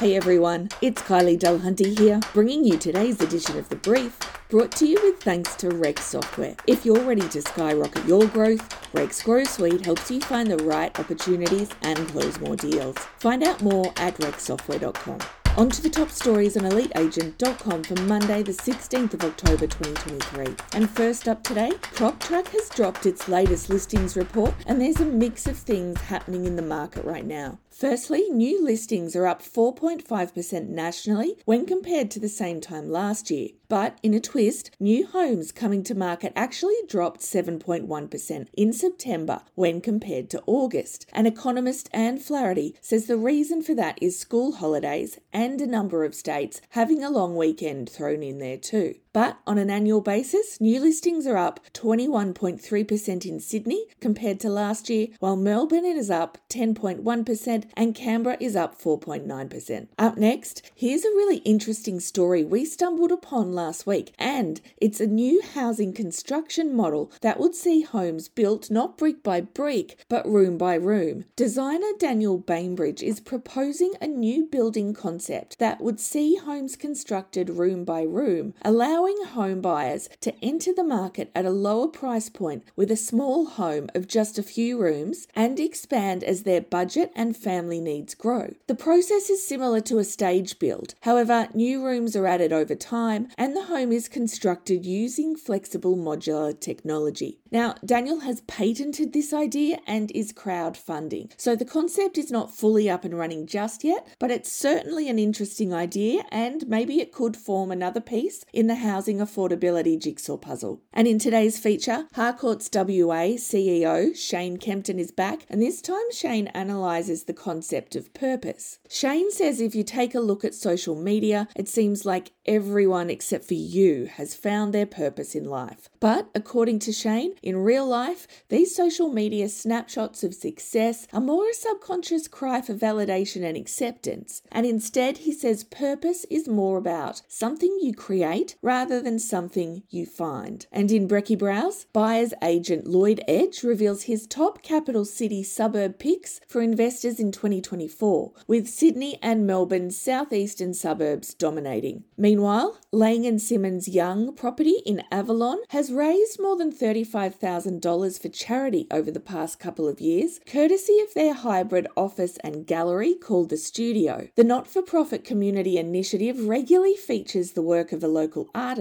Hey everyone, it's Kylie Dulhunty here, bringing you today's edition of The Brief, brought to you with thanks to Rex Software. If you're ready to skyrocket your growth, Rex Grow Suite helps you find the right opportunities and close more deals. Find out more at rexsoftware.com. On to the top stories on eliteagent.com for Monday, the 16th of October 2023. And first up today, PropTrack has dropped its latest listings report, and there's a mix of things happening in the market right now. Firstly, new listings are up 4.5% nationally when compared to the same time last year. But in a twist, new homes coming to market actually dropped 7.1% in September when compared to August. An economist Anne Flaherty says the reason for that is school holidays and a number of states having a long weekend thrown in there too. But on an annual basis, new listings are up 21.3% in Sydney compared to last year, while Melbourne is up 10.1% and Canberra is up 4.9%. Up next, here's a really interesting story we stumbled upon last week, and it's a new housing construction model that would see homes built not brick by brick, but room by room. Designer Daniel Bainbridge is proposing a new building concept that would see homes constructed room by room, allowing home buyers to enter the market at a lower price point with a small home of just a few rooms and expand as their budget and family needs grow. The process is similar to a stage build. However, new rooms are added over time and the home is constructed using flexible modular technology. Now, Daniel has patented this idea and is crowdfunding. So the concept is not fully up and running just yet, but it's certainly an interesting idea and maybe it could form another piece in the housing affordability jigsaw puzzle. And in today's feature, Harcourts WA CEO Shane Kempton is back, and this time Shane analyses the concept of purpose. Shane says if you take a look at social media, it seems like everyone except for you has found their purpose in life. But according to Shane, in real life, these social media snapshots of success are more a subconscious cry for validation and acceptance. And instead, he says purpose is more about something you create rather than something you find. And in Brecky Browse, buyer's agent Lloyd Edge reveals his top capital city suburb picks for investors in 2024, with Sydney and Melbourne's southeastern suburbs dominating. Meanwhile, Laing and Simmons Young property in Avalon has raised more than $35,000 for charity over the past couple of years, courtesy of their hybrid office and gallery called The Studio. The not for profit community initiative regularly features the work of a local artist,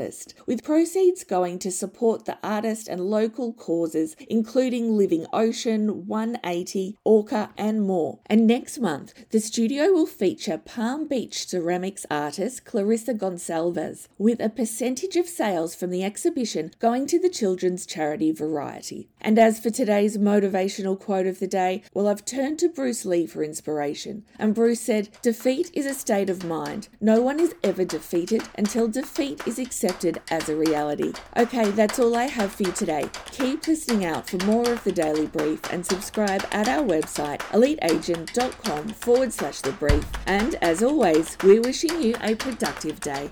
with proceeds going to support the artist and local causes, including Living Ocean, 180, ORRCA, and more. And next month, the studio will feature Palm Beach ceramics artist Clarissa Gonsalves, with a percentage of sales from the exhibition going to the children's charity Variety. And as for today's motivational quote of the day, well, I've turned to Bruce Lee for inspiration. And Bruce said, Defeat is a state of mind. No one is ever defeated until defeat is accepted as a reality. Okay, that's all I have for you today. Keep listening out for more of the Daily Brief and subscribe at our website, eliteagent.com forward slash the brief. And as always, we're wishing you a productive day.